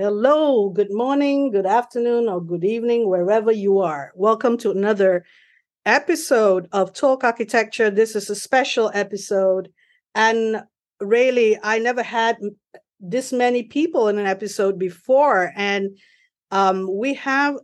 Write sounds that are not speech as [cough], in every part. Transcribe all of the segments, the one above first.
Hello, good morning, good afternoon, or good evening, wherever you are. Welcome to another episode of Talk Architecture. This is a special episode. And really, I never had this many people in an episode before. And um, we have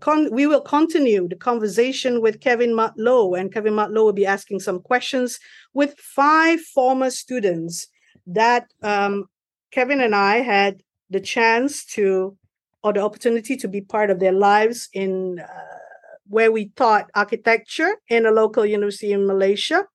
Con- we will continue the conversation with Kevin Matlow, and Kevin Matlow will be asking some questions with five former students that um, Kevin and I had the chance to or the opportunity to be part of their lives in uh, where we taught architecture in a local university in Malaysia.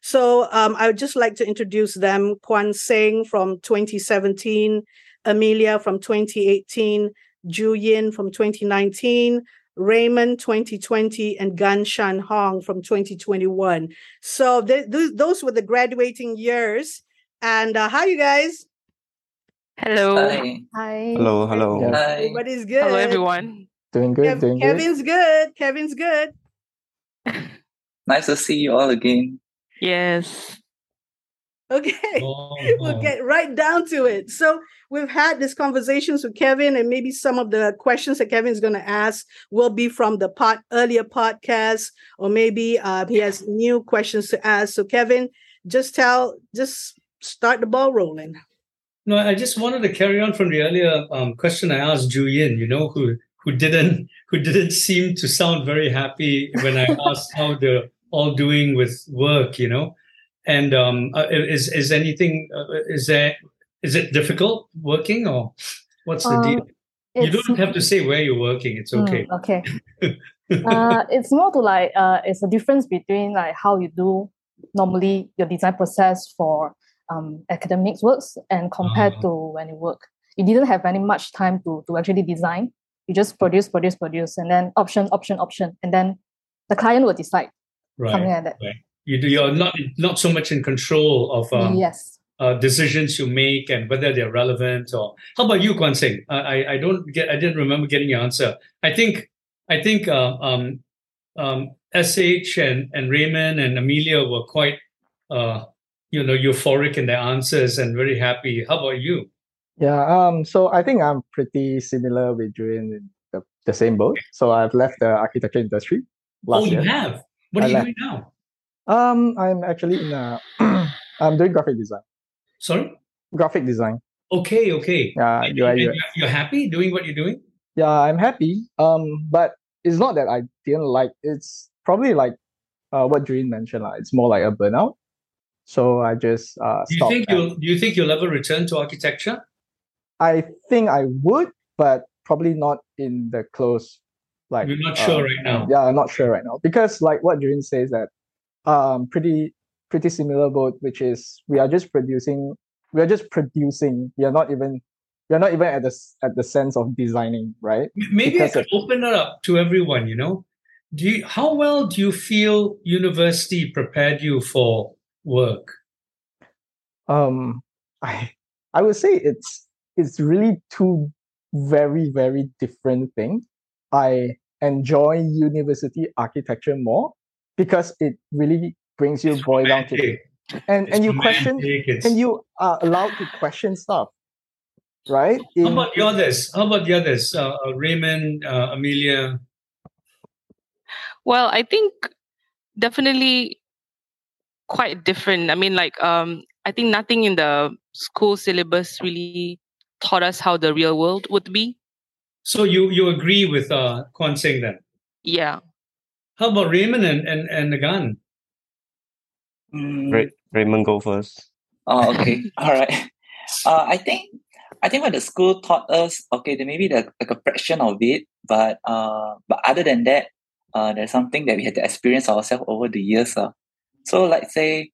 So um, I would just like to introduce them: Kwan Seng from 2017, Amelia from 2018, Ju Yin from 2019, Raymond 2020, and Gan Shan Hong from 2021. So th- th- those were the graduating years. And uh, hi, you guys. Hello. Hi. Hi. Hello, hello. Yeah. Hi. Everybody's good. Hello, everyone. Doing good, Kev- doing good. Kevin's good. Kevin's good. [laughs] Nice to see you all again. Yes. Okay. [laughs] Oh, we'll get right down to it. So we've had these conversations with Kevin, and maybe some of the questions that Kevin's going to ask will be from the pod, earlier podcast, or maybe uh, he has new questions to ask. So Kevin, just tell, just start the ball rolling. No, I just wanted to carry on from the earlier um, question I asked Julian. You know, who who didn't who didn't seem to sound very happy when I [laughs] asked how they're all doing with work. You know, and um, uh, is is anything uh, is there is it difficult working or what's the Um, deal? You don't have to say where you're working. It's Mm, okay. okay. [laughs] uh, it's more to like uh, it's a difference between like how you do normally your design process for um, academics works and compared Ah. to when you work. You didn't have any much time to to actually design. You just produce, produce, produce, and then option, option, option, and then the client will decide right, something like that. You do. You're not not so much in control of um, yes. uh, decisions you make and whether they're relevant or how about you Kwan Seng? I, I I don't get I didn't remember getting your answer. I think I think uh, um, um, SH and, and Raymond and Amelia were quite uh, you know euphoric in their answers and very happy. How about you? Yeah, um, so I think I'm pretty similar with Julian in the, the same boat. So I've left the architecture industry last oh, you year. have. What I are you left. doing now? Um, I'm actually in a [clears throat] I'm doing graphic design. Sorry. Graphic design. Okay, okay. Yeah, And- UI, and you're- you're happy doing what you're doing? Yeah, I'm happy. Um, but it's not that I didn't like. It's probably like uh what Julian mentioned. Like, it's more like a burnout. So I just uh Do you think and- you'll do you think you'll ever return to architecture? I think I would, but probably not in the close. Like You're not uh, sure right now. Yeah, I'm not sure right now because like what Julian says that um pretty pretty similar boat, which is we are just producing we are just producing. We are not even we are not even at the at the sense of designing, right? Maybe Because I could open it up to everyone. You know, do you, how well do you feel university prepared you for work? Um [laughs] I I would say it's it's really two very, very different things. I enjoy university architecture more because it really brings you It's boil down to romantic. and It's and you question romantic, it's- and you are allowed to question stuff right How about the others? How about the others? Uh, uh, Raymond, uh, Amelia. Well, I think definitely quite different. I mean, like, um, I think nothing in the school syllabus really taught us how the real world would be. So you you agree with uh, Kwan Seng then? Yeah. How about Raymond and and and Nagan? Mm, Ray- Raymond go first. Oh, okay. [laughs] All right. Uh, I think I think what the school taught us, okay, there may be the, like a fraction of it, but uh, but other than that, uh, there's something that we had to experience ourselves over the years. Uh. So, like say,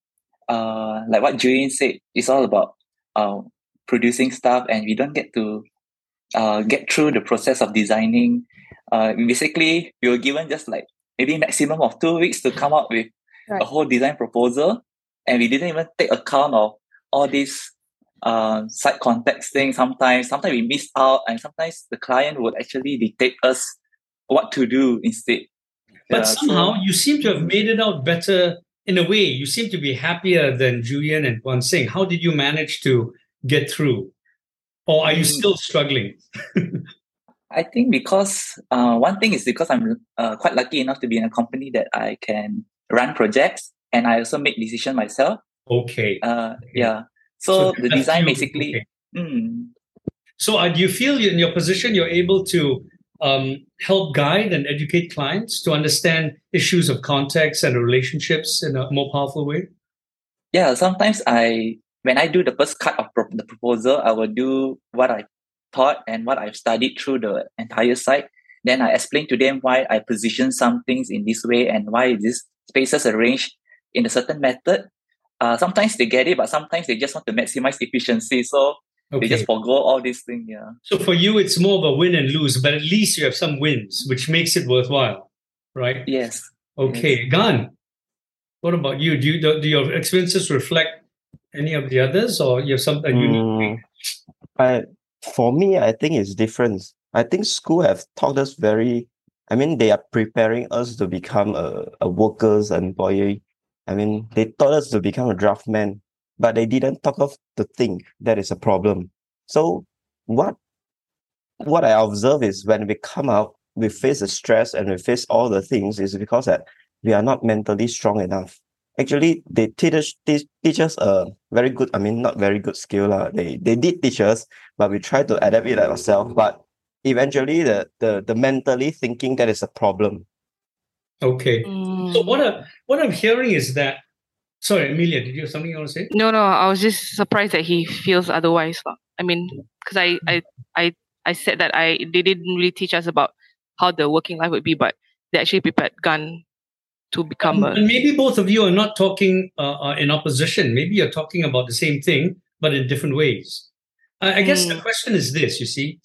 uh, like what Julian said, it's all about uh, producing stuff, and we don't get to uh, get through the process of designing. Uh, basically, we were given just like maybe maximum of two weeks to come up with a whole design proposal, and we didn't even take account of all these uh, side context things. Sometimes, sometimes we miss out, and sometimes the client would actually dictate us what to do instead. But Yeah, so- somehow you seem to have made it out better in a way. You seem to be happier than Julian and Kwan Seng. How did you manage to get through? or are you still struggling? [laughs] I think because uh, one thing is because I'm uh, quite lucky enough to be in a company that I can run projects and I also make decision myself. Okay. Uh, yeah. So, so the design basically. Okay. Mm. So uh, do you feel in your position you're able to um, help guide and educate clients to understand issues of context and relationships in a more powerful way? Yeah, sometimes I when I do the first cut of pro- the proposal, I will do what I thought and what I've studied through the entire site. Then I explain to them why I position some things in this way and why this spaces arranged in a certain method. Uh, sometimes they get it, but sometimes they just want to maximize efficiency. So okay. they just forego all these things. Yeah. So for you, it's more of a win and lose, but at least you have some wins, which makes it worthwhile, right? Yes. Okay, yes. Gan. What about you? Do you do, do your experiences reflect any of the others, or you have something mm, I, for me, I think it's different. I think school have taught us very. I mean, they are preparing us to become a, a workers employee. I mean, they taught us to become a draftman, but they didn't talk of the thing that is a problem. So what what I observe is when we come out, we face the stress and we face all the things is because that we are not mentally strong enough actually they teach us teach, teach us a very good i mean not very good skill lah. they they did teach us but we try to adapt it ourselves but eventually the the the mentally thinking that is a problem okay mm. so what I, what i'm hearing is that sorry amelia did you have something you want to say no no i was just surprised that he feels otherwise i mean because I, I i i said that i they didn't really teach us about how the working life would be but they actually prepared Gan to become a. And maybe both of you are not talking uh, uh, in opposition. Maybe you're talking about the same thing, but in different ways. I, I guess mm. the hmm. question is this: you see,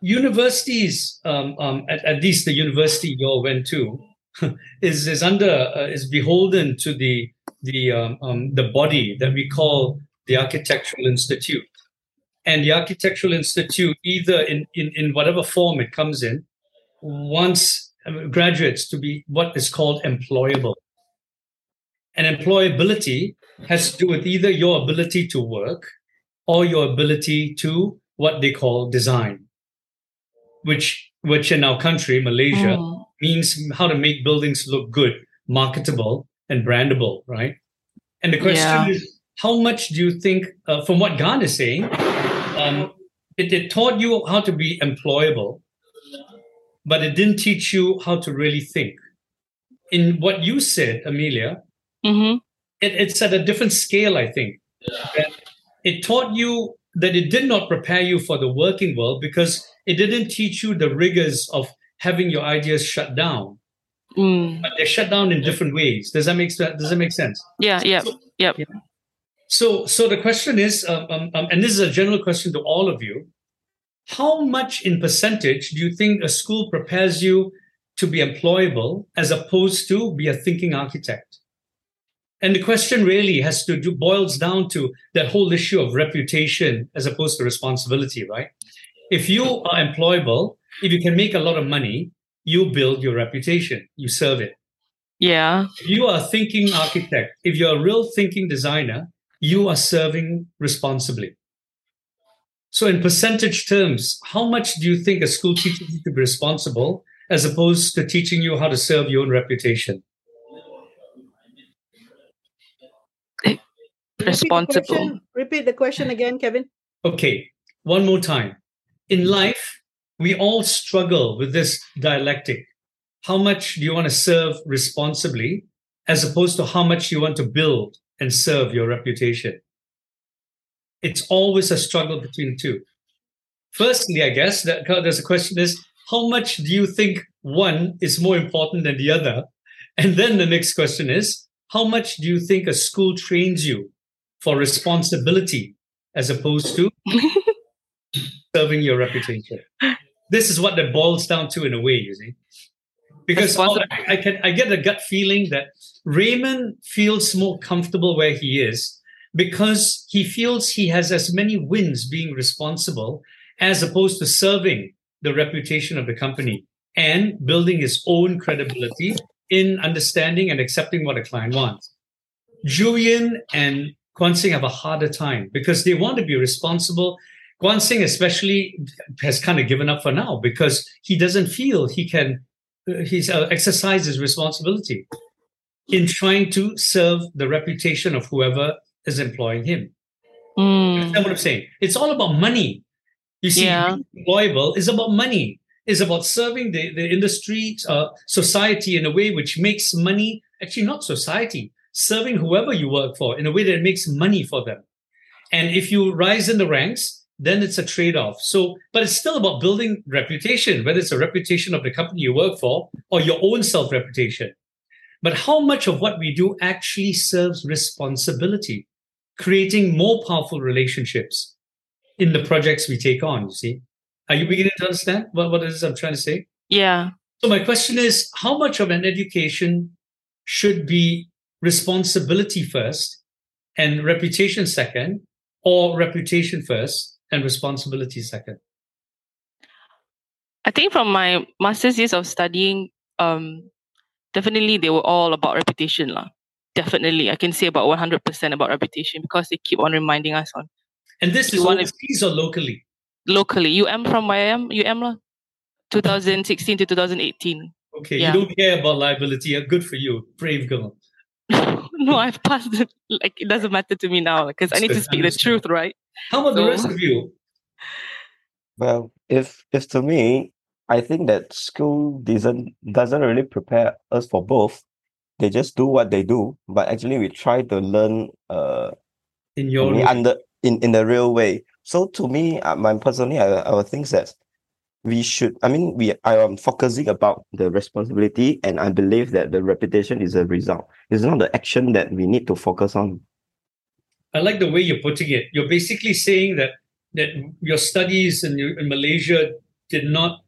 universities, um, um, at, at, least the university you all went to, [laughs] is is under uh, is beholden to the the um, um, the body that we call the Architectural Institute. And the Architectural Institute, either in, in, in whatever form it comes in, wants graduates to be what is called employable. And employability has to do with either your ability to work or your ability to what they call design, which which in our country, Malaysia, mm. means how to make buildings look good, marketable, and brandable, right? And the question yeah. is, how much do you think, uh, from what Gan is saying, um, it, it taught you how to be employable, but it didn't teach you how to really think. In what you said, Amelia, mm-hmm. it, it's at a different scale, I think. It taught you that it did not prepare you for the working world because it didn't teach you the rigors of having your ideas shut down. Mm. But they're shut down in different ways. Does that make does that make sense? Yeah, yeah, so, yeah. So, so the question is, um, um, um, and this is a general question to all of you: how much in percentage do you think a school prepares you to be employable as opposed to be a thinking architect? And the question really has to do boils down to that whole issue of reputation as opposed to responsibility, right? If you are employable, if you can make a lot of money, you build your reputation, you serve it. Yeah. If you are a thinking architect, if you're a real thinking designer, you are serving responsibly. So, in percentage terms, how much do you think a school teaches you to be responsible as opposed to teaching you how to serve your own reputation? Responsible. Repeat the question, Repeat the question again, Kevin. Okay, one more time. In life, we all struggle with this dialectic. How much do you want to serve responsibly as opposed to how much you want to build and serve your reputation? it's always a struggle between the two. Firstly, I guess that there's a question is how much do you think one is more important than the other? And then the next question is how much do you think a school trains you for responsibility as opposed to [laughs] serving your reputation? This is what that boils down to in a way, you see. Because I, I can I get a gut feeling that Raymond feels more comfortable where he is because he feels he has as many wins being responsible as opposed to serving the reputation of the company and building his own credibility in understanding and accepting what a client wants. Julian and Kwan Seng have a harder time because they want to be responsible Kwan Seng especially has kind of given up for now because he doesn't feel he can he's uh, exercise his responsibility in trying to serve the reputation of whoever is employing him. Mm. That's what I'm saying. It's all about money. You see, Yeah. being employable is about money. Is about serving the, the industry, uh, society in a way which makes money. Actually, not society. Serving whoever you work for in a way that makes money for them. And if you rise in the ranks, then it's a trade-off. So, but it's still about building reputation, whether it's a reputation of the company you work for or your own self-reputation. But how much of what we do actually serves responsibility, creating more powerful relationships in the projects we take on? You see, are you beginning to understand what, what it is I'm trying to say? Yeah. So my question is, how much of an education should be responsibility first and reputation second, or reputation first and responsibility second? I think from my master's years of studying, um, definitely they were all about reputation. lah. Definitely. I can say about 100% about reputation because they keep on reminding us on And this is wanna- overseas or locally? locally. UM from where I am? UM lah. 2016 to 2018. Okay, Yeah. you don't care about liability. Good for you, brave girl. [laughs] no, I've passed it. Like it doesn't matter to me now because I need to speak the truth, right? How about the rest of you? Well, if if to me, I think that school doesn't doesn't really prepare us for both. They just do what they do, but actually we try to learn uh In your under in in the real way. So to me, uh, my personally, I I would think that we should. I mean, we I am focusing about the responsibility, and I believe that the reputation is a result. It's not the action that we need to focus on. I like the way you're putting it. You're basically saying that that your studies in, in Malaysia did not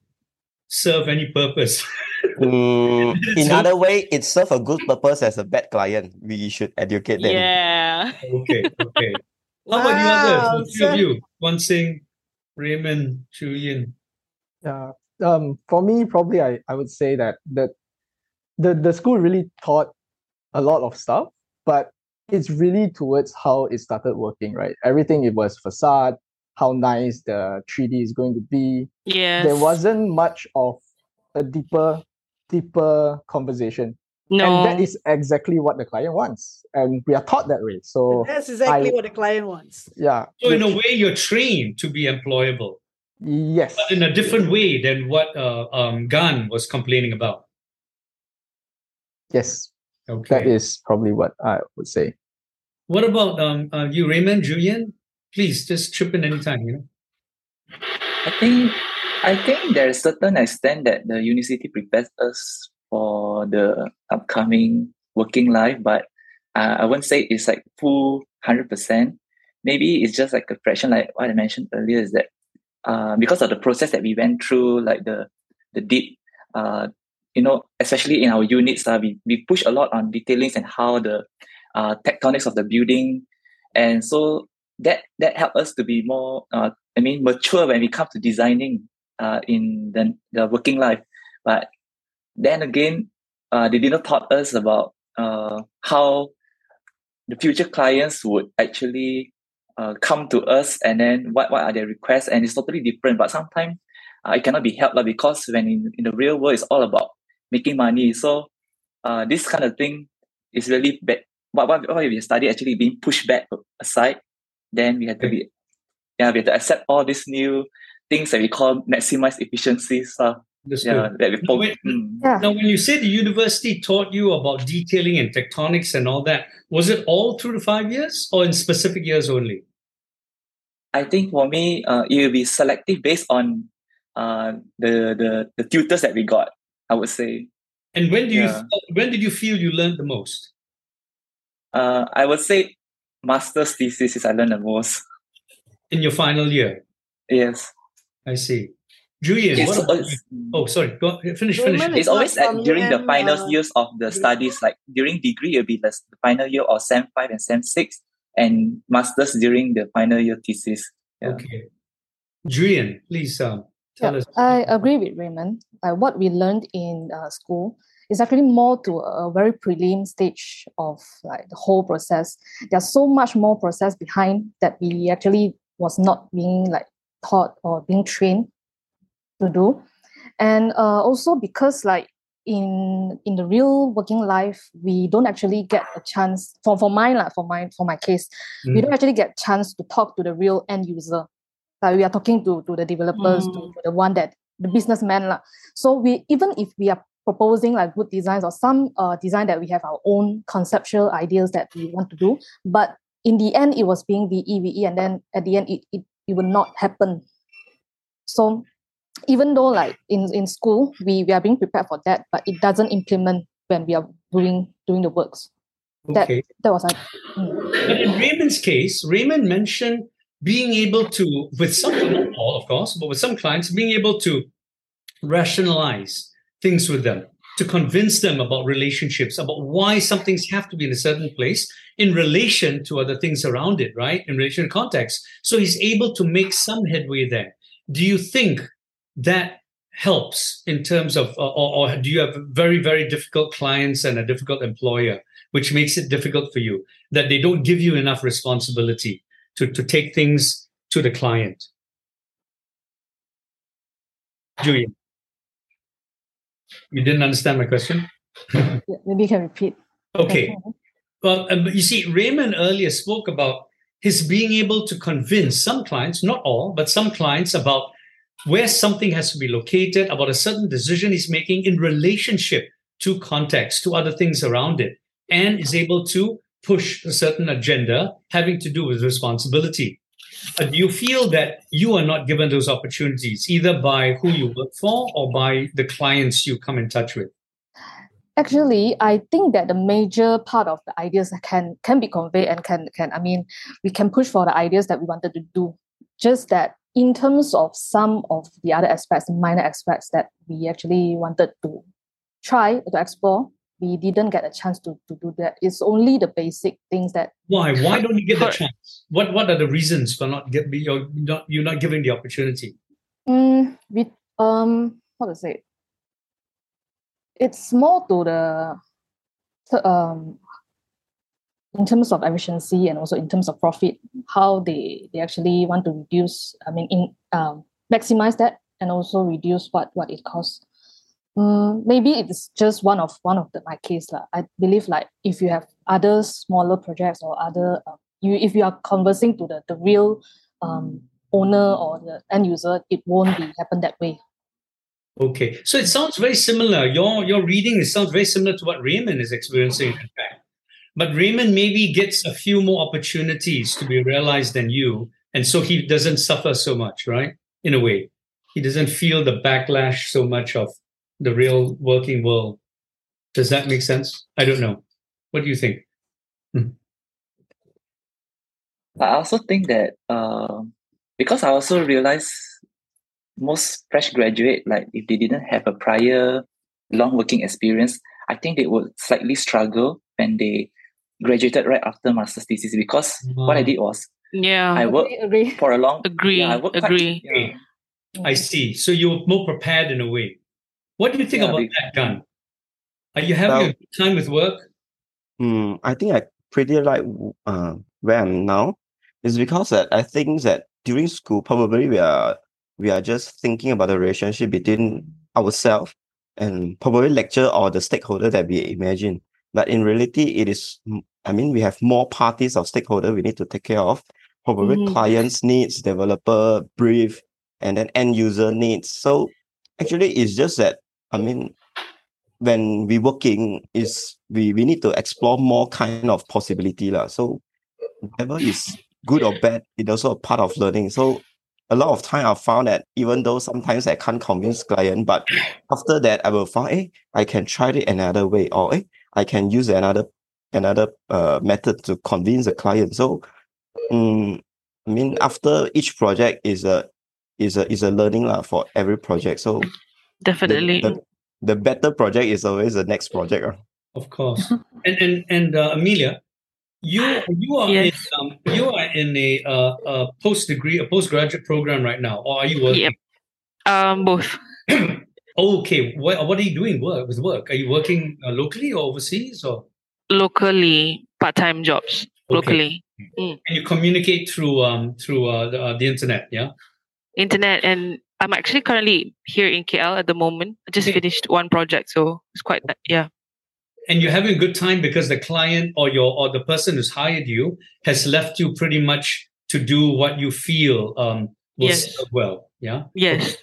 serve any purpose. [laughs] Mm, in So- other way, it served a good purpose as a bad client. We should educate them. Yeah. okay, okay. [laughs] How about you Wow, others? The three of you, Kwan Seng, Raymond, Ju Yin. Yeah. Um, for me, probably I, I would say that that the, the school really taught a lot of stuff, but it's really towards how it started working, right? Everything it was facade, how nice the 3D is going to be. Yeah. There wasn't much of a deeper, deeper conversation. no. And that is exactly what the client wants. And we are taught that way. So That's exactly I- what the client wants. yeah. So in a way, you're trained to be employable, yes. but in a different way than what uh, um, Gan was complaining about. Yes. Okay. That is probably what I would say. What about um, uh, you, Raymond, Julian? Please just chip in anytime. You know. I think I think there's a certain extent that the university prepares us for the upcoming working life, but uh, I wouldn't say it's like full hundred percent. Maybe it's just like a fraction, like what I mentioned earlier, is that uh, because of the process that we went through, like the the deep, uh, you know, especially in our units, uh, we we push a lot on detailings and how the uh, tectonics of the building, and so that that helped us to be more uh, I mean, mature when we come to designing uh, in the, the working life. But then again, uh, they did not taught us about uh, how the future clients would actually uh, come to us and then what, what are their requests. And it's totally different. But sometimes uh, it cannot be helped lah, because when in, in the real world, it's all about making money. So uh, this kind of thing is really bad. What, what, what we study actually being pushed back aside, then we have to be yeah, we have to accept all these new things that we call maximize efficiencies. Uh, Understood. yeah, that we Now, when. Yeah. now, when you say the university taught you about detailing and tectonics and all that, was it all through the five years or in specific years only? I think for me, uh, it will be selective based on uh, the, the the tutors that we got. I would say. And when do you Yeah. when did you feel you learned the most? Uh, I would say master's thesis is I learned the most. In your final year. Yes. I see. Julian, It's, what about Oh, sorry. Go finish. Finish. Raymond, it's always at, during the final uh, years of the studies. Like during degree, it'll be the, the final year or SEM five and SEM six, and masters during the final year thesis. Yeah. Okay. Julian, please um, tell Yeah, us. I agree with Raymond. Uh, what we learned in uh, school is actually more to a very prelim stage of like the whole process. There's so much more process behind that we actually was not being like taught or being trained to do and uh, also because like in in the real working life we don't actually get a chance for for mine like for my for my case mm. we don't actually get chance to talk to the real end user like we are talking to to the developers mm. to, to, the one that the businessman la. so we even if we are proposing like good designs or some uh, design that we have our own conceptual ideas that we want to do but in the end it was being VE VE and then at the end it, it, it would not happen so even though like in, in school we, we are being prepared for that but it doesn't implement when we are doing doing the works okay. that that was like mm. but in raymond's case raymond mentioned being able to with some not all of course but with some clients being able to rationalize things with them to convince them about relationships about why some things have to be in a certain place in relation to other things around it right in relation to context so he's able to make some headway there do you think that helps in terms of or, or, do you have very very difficult clients and a difficult employer which makes it difficult for you that they don't give you enough responsibility to, to take things to the client? Julian you didn't understand my question? [laughs] Maybe you can repeat. Okay. Well um, you see raymond earlier spoke about his being able to convince some clients not all but some clients about where something has to be located, about a certain decision he's making in relationship to context, to other things around it, and is able to push a certain agenda having to do with responsibility. Uh, do you feel that you are not given those opportunities either by who you work for or by the clients you come in touch with? Actually, I think that the major part of the ideas can can be conveyed and can can I mean we can push for the ideas that we wanted to do. Just that in terms of some of the other aspects, minor aspects that we actually wanted to try to explore, we didn't get a chance to, to do that. It's only the basic things that. Why? Why don't you get the chance? What What are the reasons for not get you're not you're not giving the opportunity? Mm, we um how to say? It's more to the um in terms of efficiency and also in terms of profit, how they, they actually want to reduce, I mean, in um, maximize that and also reduce what, what it costs. Um, maybe it's just one of one of the, my case. La. I believe like if you have other smaller projects or other, uh, you if you are conversing to the, the real um, owner or the end user, it won't be happen that way. Okay, so it sounds very similar. Your your reading it sounds very similar to what Raymond is experiencing. In fact, but Raymond maybe gets a few more opportunities to be realized than you. And so he doesn't suffer so much, right? In a way, he doesn't feel the backlash so much of the real working world. Does that make sense? I don't know. What do you think? Hmm. I also think that uh, because I also realize most fresh graduate, like if they didn't have a prior long working experience, I think they would slightly struggle when they graduated right after master's thesis because what I did was yeah I worked agree. for a long agree yeah, I worked agree quite, yeah. I see so you're more prepared in a way what do you think yeah, about that Gan? Are you having well, a good time with work? Mm, I think I pretty like uh, where I'm now is because that I think that during school probably we are we are just thinking about the relationship between ourselves and probably lecture or the stakeholder that we imagine. But in reality, it is I mean, we have more parties of stakeholder we need to take care of. Probably mm. clients needs, developer brief, and then end user needs. So actually, it's just that I mean, when we working is we we need to explore more kind of possibility lah. So whatever is good or bad, it's also a part of learning. So a lot of time I found that even though sometimes I can't convince client, but after that I will find, hey, I can try it another way, or hey, I can use another another uh, method to convince the client. So, um, I mean, after each project is a is a is a learning lah for every project. So definitely, the, the, the better project is always the next project. Uh. Of course, [laughs] and and and uh, Amelia, you you are yes. in um, you are in a, uh, a post degree a postgraduate program right now, or are you working? Yep. Um, both. [clears throat] okay, what what are you doing work with work? Are you working uh, locally or overseas or? Locally part-time jobs okay. locally mm. and you communicate through um through uh, the, uh, the internet yeah internet, and I'm actually currently here in KL at the moment. I just finished one project, so it's quite yeah. And you're having a good time because the client or your or the person who's hired you has left you pretty much to do what you feel um, will Yes. serve well. Yeah. Yes.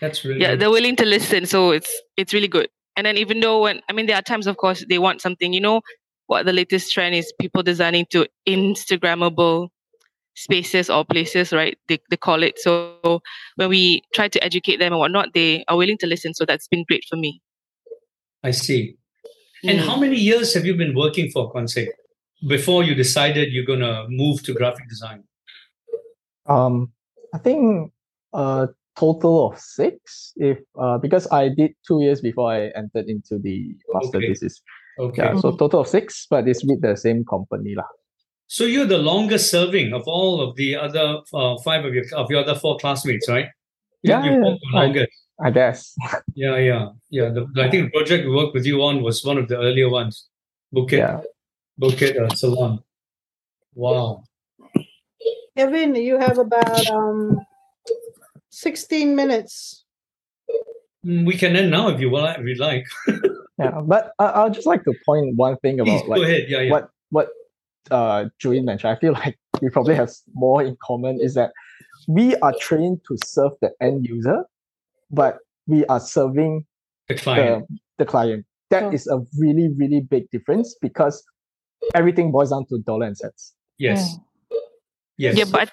That's really yeah they're willing to listen so it's it's really good and then even though when i mean there are times of course they want something you know what the latest trend is people designing to instagrammable spaces or places right they, they call it so when we try to educate them and whatnot they are willing to listen so that's been great for me I see. And Mm. how many years have you been working for Conseil before you decided you're going to move to graphic design? Um, I think a total of six. If uh, because I did two years before I entered into the master Okay. thesis. Okay. Yeah, so total of six, but it's with the same company lah. So you're the longest serving of all of the other uh, five of your of your other four classmates, right? You- Yeah, you've yeah, worked I- longest. I guess. [laughs] Yeah, yeah, yeah. The, I think the project we worked with you on was one of the earlier ones. Bukit, Yeah. Bukit uh, Salon. Wow. Kevin, you have about um 16 minutes. Mm, We can end now if you will, if you'd like. [laughs] Yeah, but I, I'll just like to point one thing Please about go like ahead. Yeah, yeah. what what uh Julian mentioned. I feel like we probably have more in common is that we are trained to serve the end user, but we are serving The client. the, the client. That Sure. is a really, really big difference because everything boils down to dollar and cents. yes. Yes. yeah but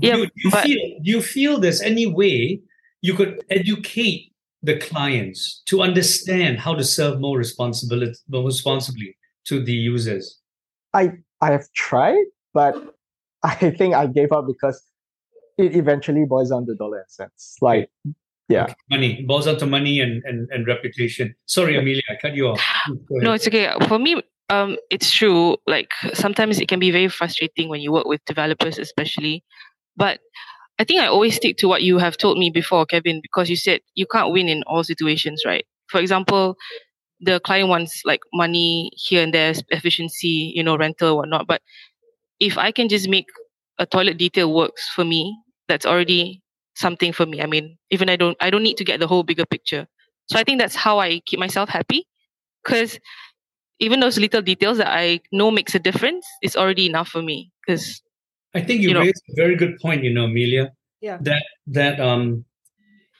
yeah do, do you but feel do you feel there's any way you could educate the clients to understand how to serve more responsibility more responsibly to the users? I I have tried, but [laughs] I think I gave up because it eventually boils down to dollar and cents. Like yeah. Okay, Money. It boils down to money and, and, and reputation. Sorry, Amelia, I cut you off. [sighs] No it's okay for me um it's true like sometimes it can be very frustrating when you work with developers especially but i think i always stick to what you have told me before kevin because you said you can't win in all situations right for example the client wants like money here and there efficiency you know rental whatnot but if i can just make a toilet detail works for me that's already something for me i mean even i don't i don't need to get the whole bigger picture so i think that's how i keep myself happy because even those little details that I know makes a difference is already enough for me. Because I think you, you know- raised a very good point, you know, Amelia. Yeah. That that um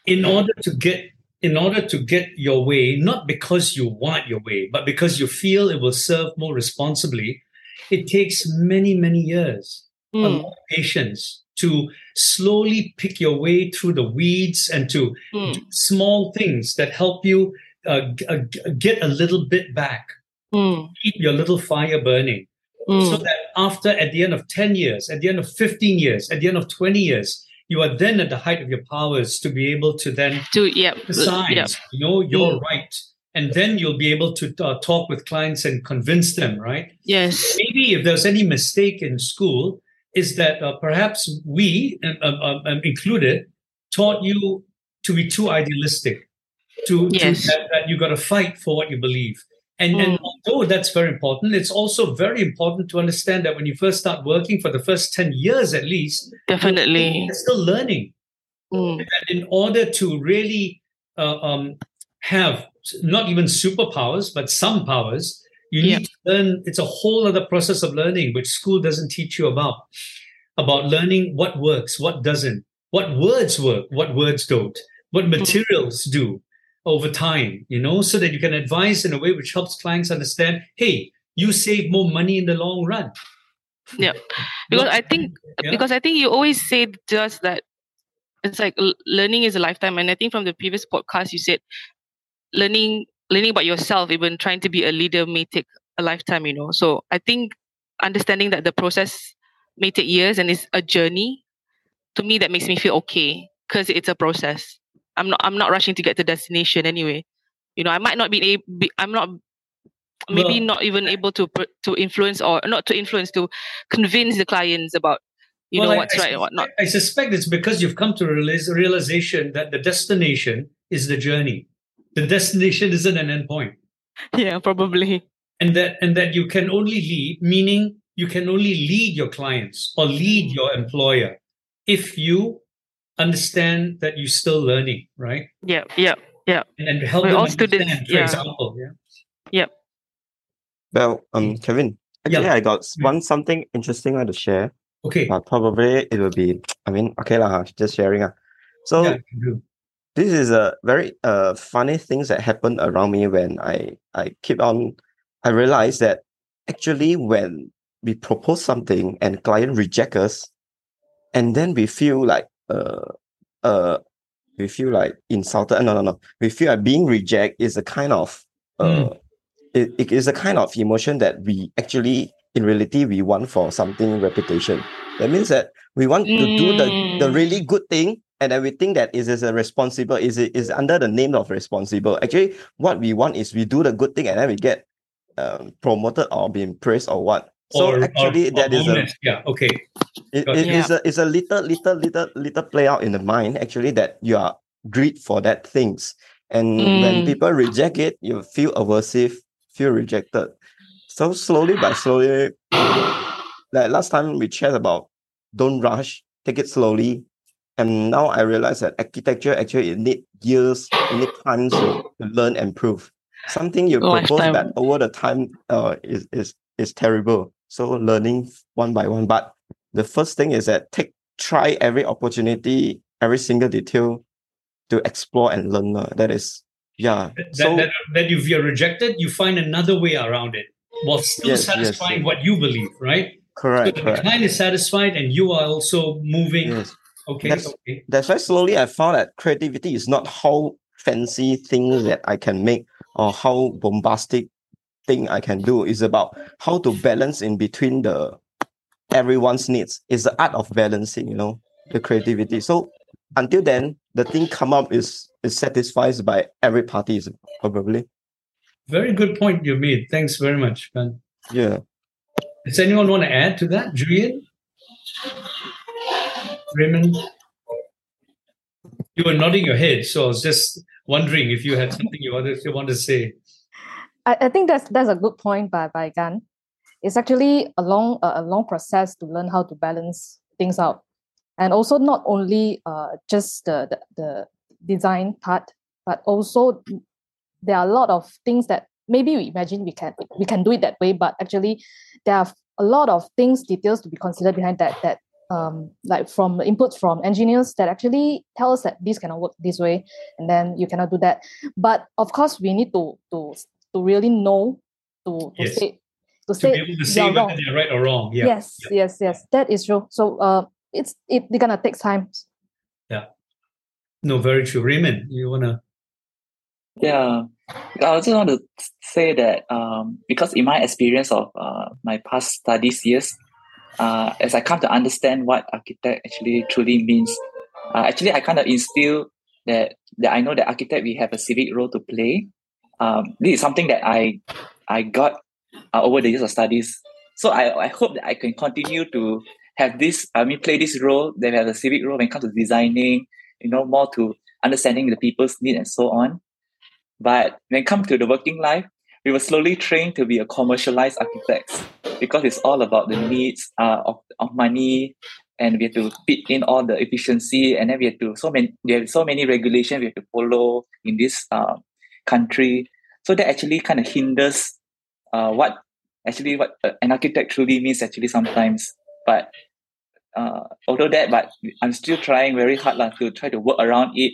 in order to get in order to get your way, not because you want your way, but because you feel it will serve more responsibly, it takes many, many years, a mm, lot of patience to slowly pick your way through the weeds and to mm, do small things that help you uh, g- uh, g- get a little bit back, mm, keep your little fire burning so mm, that after at the end of 10 years at the end of 15 years at the end of 20 years you are then at the height of your powers to be able to then to yeah, decide yeah, you know you're Mm. right. And then you'll be able to uh, talk with clients and convince them right? Yes, maybe if there's any mistake in school is that uh, perhaps we um, included taught you to be too idealistic to, to that, that you got to fight for what you believe. And, and Mm. although that's very important it's also very important to understand that when you first start working for the first 10 years at least definitely. you're still learning Mm, and in order to really uh, um, have not even superpowers but some powers you need Yeah. to learn it's a whole other process of learning which school doesn't teach you about about learning what works what doesn't what words work what words don't what materials do over time you know so that you can advise in a way which helps clients understand hey you save more money in the long run Yeah. [laughs] because I think Yeah. because I think you always say us that it's like learning is a lifetime, and I think from the previous podcast you said learning learning about yourself, even trying to be a leader, may take a lifetime. You know, so I think understanding that the process may take years and it's a journey. To me, that makes me feel okay because it's a process. I'm not I'm not rushing to get to destination anyway. You know, I might not be able. Be, I'm not maybe not even able to to influence or not to influence to convince the clients about you Well, know what's I right and what not. I suspect it's because you've come to a realis- realization that the destination is the journey. The destination isn't an endpoint, Yeah, probably. and that and that you can only lead, meaning you can only lead your clients or lead mm. your employer if you understand that you're still learning, right? Yeah, yeah, yeah. And, and help We're them all students, understand, for yeah. example. Yeah. Yep. Well, um, Kevin, actually, Yeah. I got one something interesting I want to share, Okay. but probably it will be, I mean, okay, lah, just sharing. ah. So, yeah, this is a very uh funny things that happen around me when I I keep on I realize that actually when we propose something and client reject us and then we feel like uh uh we feel like insulted. No no no. We feel like being reject is a kind of uh it, it is a kind of emotion that we actually in reality we want for something reputation. That means that we want to do the the Mm. really good thing and then we think that is is a responsible is it is under the name of responsible. Actually what we want is we do the good thing and then we get um, promoted or being praised or what so or, actually or, that or is a yeah. Okay. it, Got it it. is a it's a little little little little play out in the mind actually that you are greed for that things and when Mm. people reject it you feel aversive feel rejected so slowly but slowly like last time we chat about don't rush take it slowly and now i realize that architecture actually it need years it need time to, to learn and prove something you propose Lifetime. that over the time uh, is, is is terrible so learning one by one but the first thing is that take try every opportunity every single detail to explore and learn that is yeah That, so that, that if you're rejected, you find another way around it while still Yes, satisfying yes. what you believe, right? So correct the correct client is satisfied and you are also moving. yes Okay. That's- Okay. that's why slowly I found that creativity is not how fancy things that I can make or how bombastic thing I can do. is about how to balance in between the everyone's needs. It's the art of balancing, you know, the creativity. So until then, the thing come up is is satisfied by every party is probably. Very good point you made. Thanks very much, Ben. Yeah. Does anyone want to add to that? Julian? Raymond? You were nodding your head, so I was just wondering if you had something you wanted you want to say. I, I think that's that's a good point by by Gan. It's actually a long a a long process to learn how to balance things out, and also not only uh, just the, the the design part, but also there are a lot of things that maybe we imagine we can we can do it that way, but actually there are a lot of things details to be considered behind that that um, like from inputs from engineers that actually tell us that this cannot work this way and then you cannot do that but of course we need to to to really know to, to Yes. say to To say be able to say whether wrong. they're right or wrong. Yeah. yes yes yes that is true so uh it's it they're gonna take time Yeah. No, very true. Raymond, you wanna Yeah, I just want to say that um, because in my experience of uh, my past studies years, uh, as I come to understand what architect actually truly means, uh, actually I kind of instill that that I know that architect we have a civic role to play. Um, this is something that I I got uh, over the years of studies. So I, I hope that I can continue to have this. I mean, play this role. We have a civic role when it comes to designing. You know, more to understanding the people's need and so on. But when it comes to the working life, we were slowly trained to be a commercialized architects because it's all about the needs uh, of, of money and we have to fit in all the efficiency and then we have to so many we have so many regulations we have to follow in this uh, country. So that actually kind of hinders uh, what actually what uh, an architect truly means actually sometimes. But uh, although that but i'm still trying very hard lah, to try to work around it.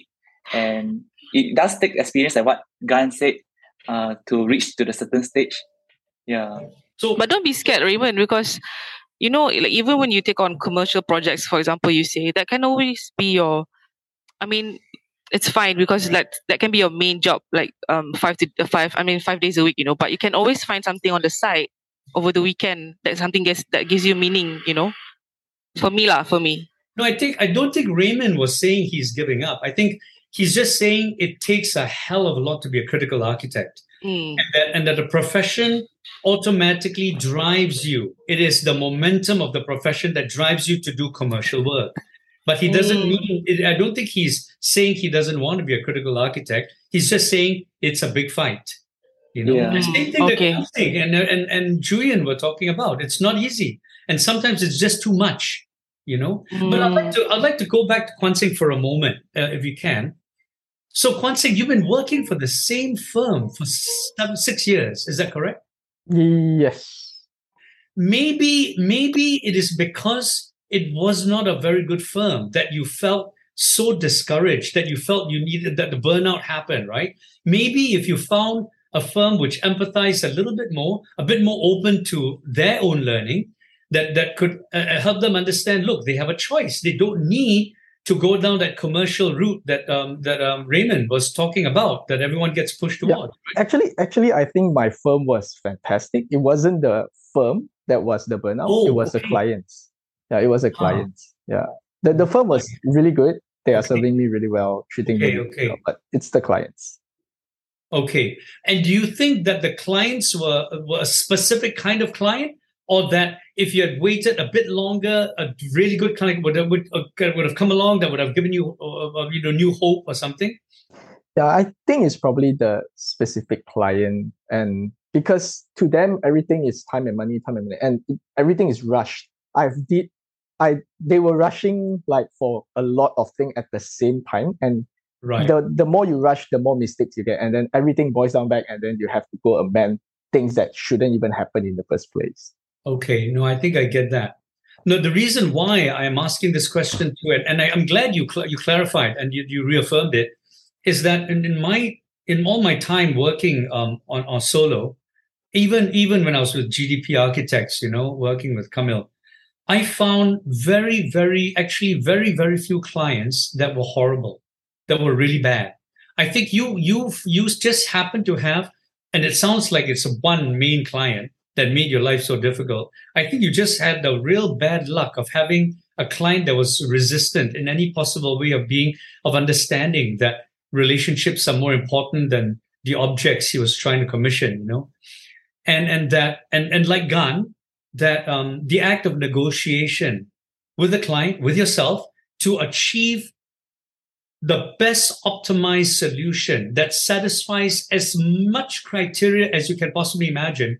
And it does take experience like what Gan said uh, to reach to the certain stage. Yeah. So But don't be scared, Raymond, because you know, like even when you take on commercial projects, for example, you say that can always be your. I mean, it's fine because like that can be your main job, like um five to uh, five. I mean, five days a week, you know. But you can always find something on the side over the weekend that something gets that gives you meaning, you know. For me, lah, for me. No, I think I don't think Raymond was saying he's giving up. I think he's just saying it takes a hell of a lot to be a critical architect. Mm. and that, and that the profession automatically drives you. It is the momentum of the profession that drives you to do commercial work. But he doesn't Mm. mean, it, I don't think he's saying he doesn't want to be a critical architect. He's just saying it's a big fight. You know, Yeah. the same thing Okay. that Kelsey and, and, and Julian were talking about. It's not easy. And sometimes it's just too much. you know. Mm. But I'd like to I'd like to go back to Kwan Seng for a moment, uh, if you can. So Kwan Seng, you've been working for the same firm for seven, six years. Is that correct? Yes. Maybe maybe it is because it was not a very good firm that you felt so discouraged that you felt you needed that the burnout happened, right? Maybe if you found a firm which empathized a little bit more, a bit more open to their own learning, that that could uh, uh, help them understand. Look, they have a choice. They don't need to go down that commercial route that um, that um, Raymond was talking about. That everyone gets pushed towards. Yeah. Right? Actually, actually, I think my firm was fantastic. It wasn't the firm that was the burnout. Oh, it was okay. the clients. Yeah, it was the clients. Yeah, the the firm was really good. They are okay. serving me really well, treating okay, me really okay. well. But it's the clients. Okay. And do you think that the clients were, were a specific kind of client? Or that if you had waited a bit longer, a really good client would have, would, uh, would have come along that would have given you, uh, uh, you know, new hope or something? Yeah, I think it's probably the specific client, and because to them everything is time and money, time and money, and everything is rushed. I've did, I they were rushing like for a lot of things at the same time, and Right. The the more you rush, the more mistakes you get, and then everything boils down back, and then you have to go amend things that shouldn't even happen in the first place. Okay, no, I think I get that. No, the reason why I am asking this question to it, and I, am glad you cl- you clarified and you, you reaffirmed it, is that in, in my in all my time working um, on on solo, even even when I was with GDP Architects, you know, working with Kamil, I found very very actually very very few clients that were horrible that were really bad. I think you you you just happen to have, and it sounds like it's one main client that made your life so difficult. I think you just had the real bad luck of having a client that was resistant in any possible way of being of understanding that relationships are more important than the objects he was trying to commission. You know, and and that and and like Gan, that um, the act of negotiation with the client, with yourself, to achieve the best optimized solution that satisfies as much criteria as you can possibly imagine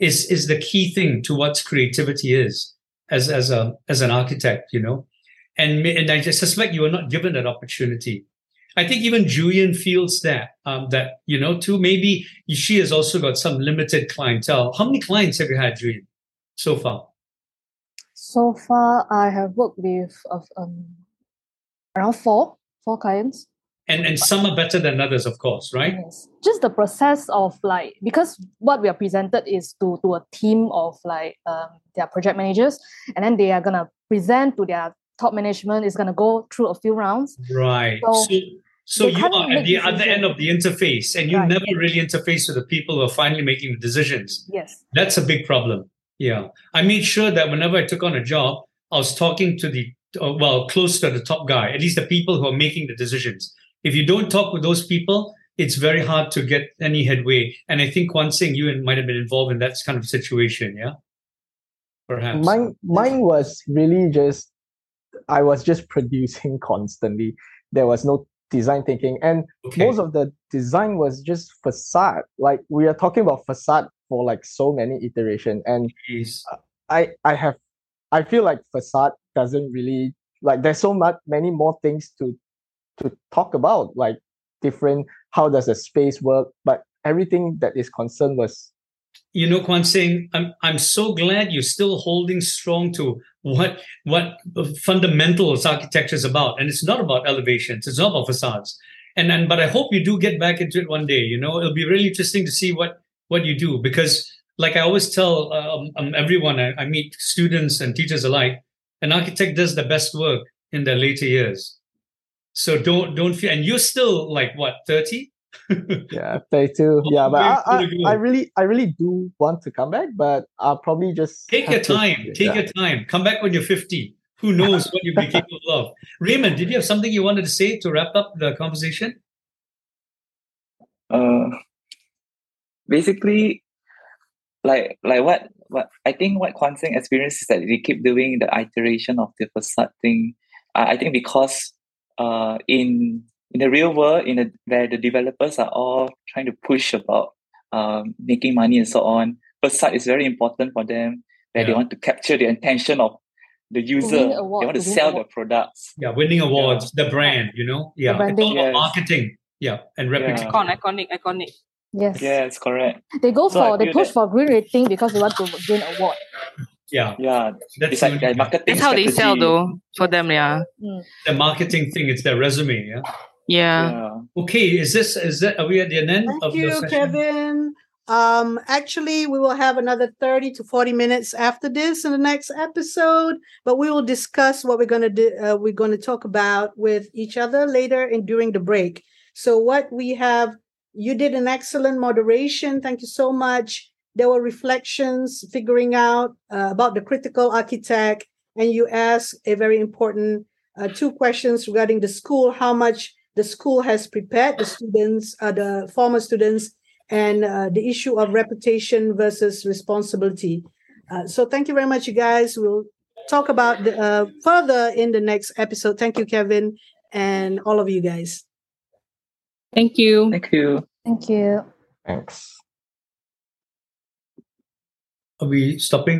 is is the key thing to what creativity is as as a as an architect you know? And and i suspect you were not given that opportunity. I think even Ju Yin feels that um, that you know too. Maybe she has also got some limited clientele. How many clients have you had Ju Yin so far? So far i have worked with um, around four four clients. And and some are better than others of course right? Yes. just the process of like because what we are presented is to to a team of like um, their project managers and then they are gonna present to their top management. Is gonna go through a few rounds. Right. So, so, so you are at the other end of the interface and you right. never really interface with the people who are finally making the decisions. Yes. That's a big problem yeah i made sure that whenever i took on a job i was talking to the uh, well, close to the top guy, at least the people who are making the decisions. If you don't talk with those people, it's very hard to get any headway. And I think Kwan Seng, you might have been involved in that kind of situation, yeah? Perhaps. Mine, mine was really just, I was just [laughs] producing constantly. There was no design thinking. And okay. most of the design was just facade. Like we are talking about facade for like so many iteration. And Jeez. I, I have, I feel like facade doesn't really like there's so much many more things to to talk about like different how does the space work but everything that is concerned was you know Kwan Seng, I'm I'm so glad you're still holding strong to what what fundamentals architecture is about, and it's not about elevations, it's not about facades, and and but I hope you do get back into it one day. You know, it'll be really interesting to see what what you do because, like I always tell um, um, everyone I, I meet, students and teachers alike, an architect does the best work in their later years. So don't don't feel and you're still like what, 30? [laughs] yeah, 32. yeah, but I, I, I, really I really do want to come back, but I'll probably just take your time. To, take yeah. your time. Come back when you're 50. Who [laughs] knows what you'll be capable of? Raymond, did you have something you wanted to say to wrap up the conversation? Uh basically like like what what I think what Kwan Seng experienced is that they keep doing the iteration of the facade thing. Uh, I think because uh in in the real world, in the, where the developers are all trying to push about um, making money and so on, facade is very important for them. Where yeah. they want to capture the attention of the user. win They want to to sell award. the products. Yeah, winning awards, the brand, you know. Yeah, it's all about Yes. marketing. Yeah, and reputation. Icon, iconic, iconic. Yes. Yes, correct. They go So for they push that- for green rating because they want to gain award. Yeah, Yeah, that's it's like their marketing. That's how they sell, though. For them, yeah, the marketing thing. It's their resume. Yeah. yeah. Yeah. Okay, is this is that are we at the end Thank of the you, session? Kevin. Um, actually, we will have another 30 to 40 minutes after this in the next episode, but we will discuss what we're going to do. Uh, we're going to talk about with each other later and during the break. So, what we have, you did an excellent moderation. Thank you so much. There were reflections, figuring out uh, about the critical architect, and you asked a very important uh, two questions regarding the school, how much the school has prepared the students, uh, the former students, and uh, the issue of reputation versus responsibility. Uh, so thank you very much, you guys. We'll talk about the, uh, further in the next episode. Thank you, Kevin, and all of you guys. Thank you. Thank you. Thank you. Thanks. Are we stopping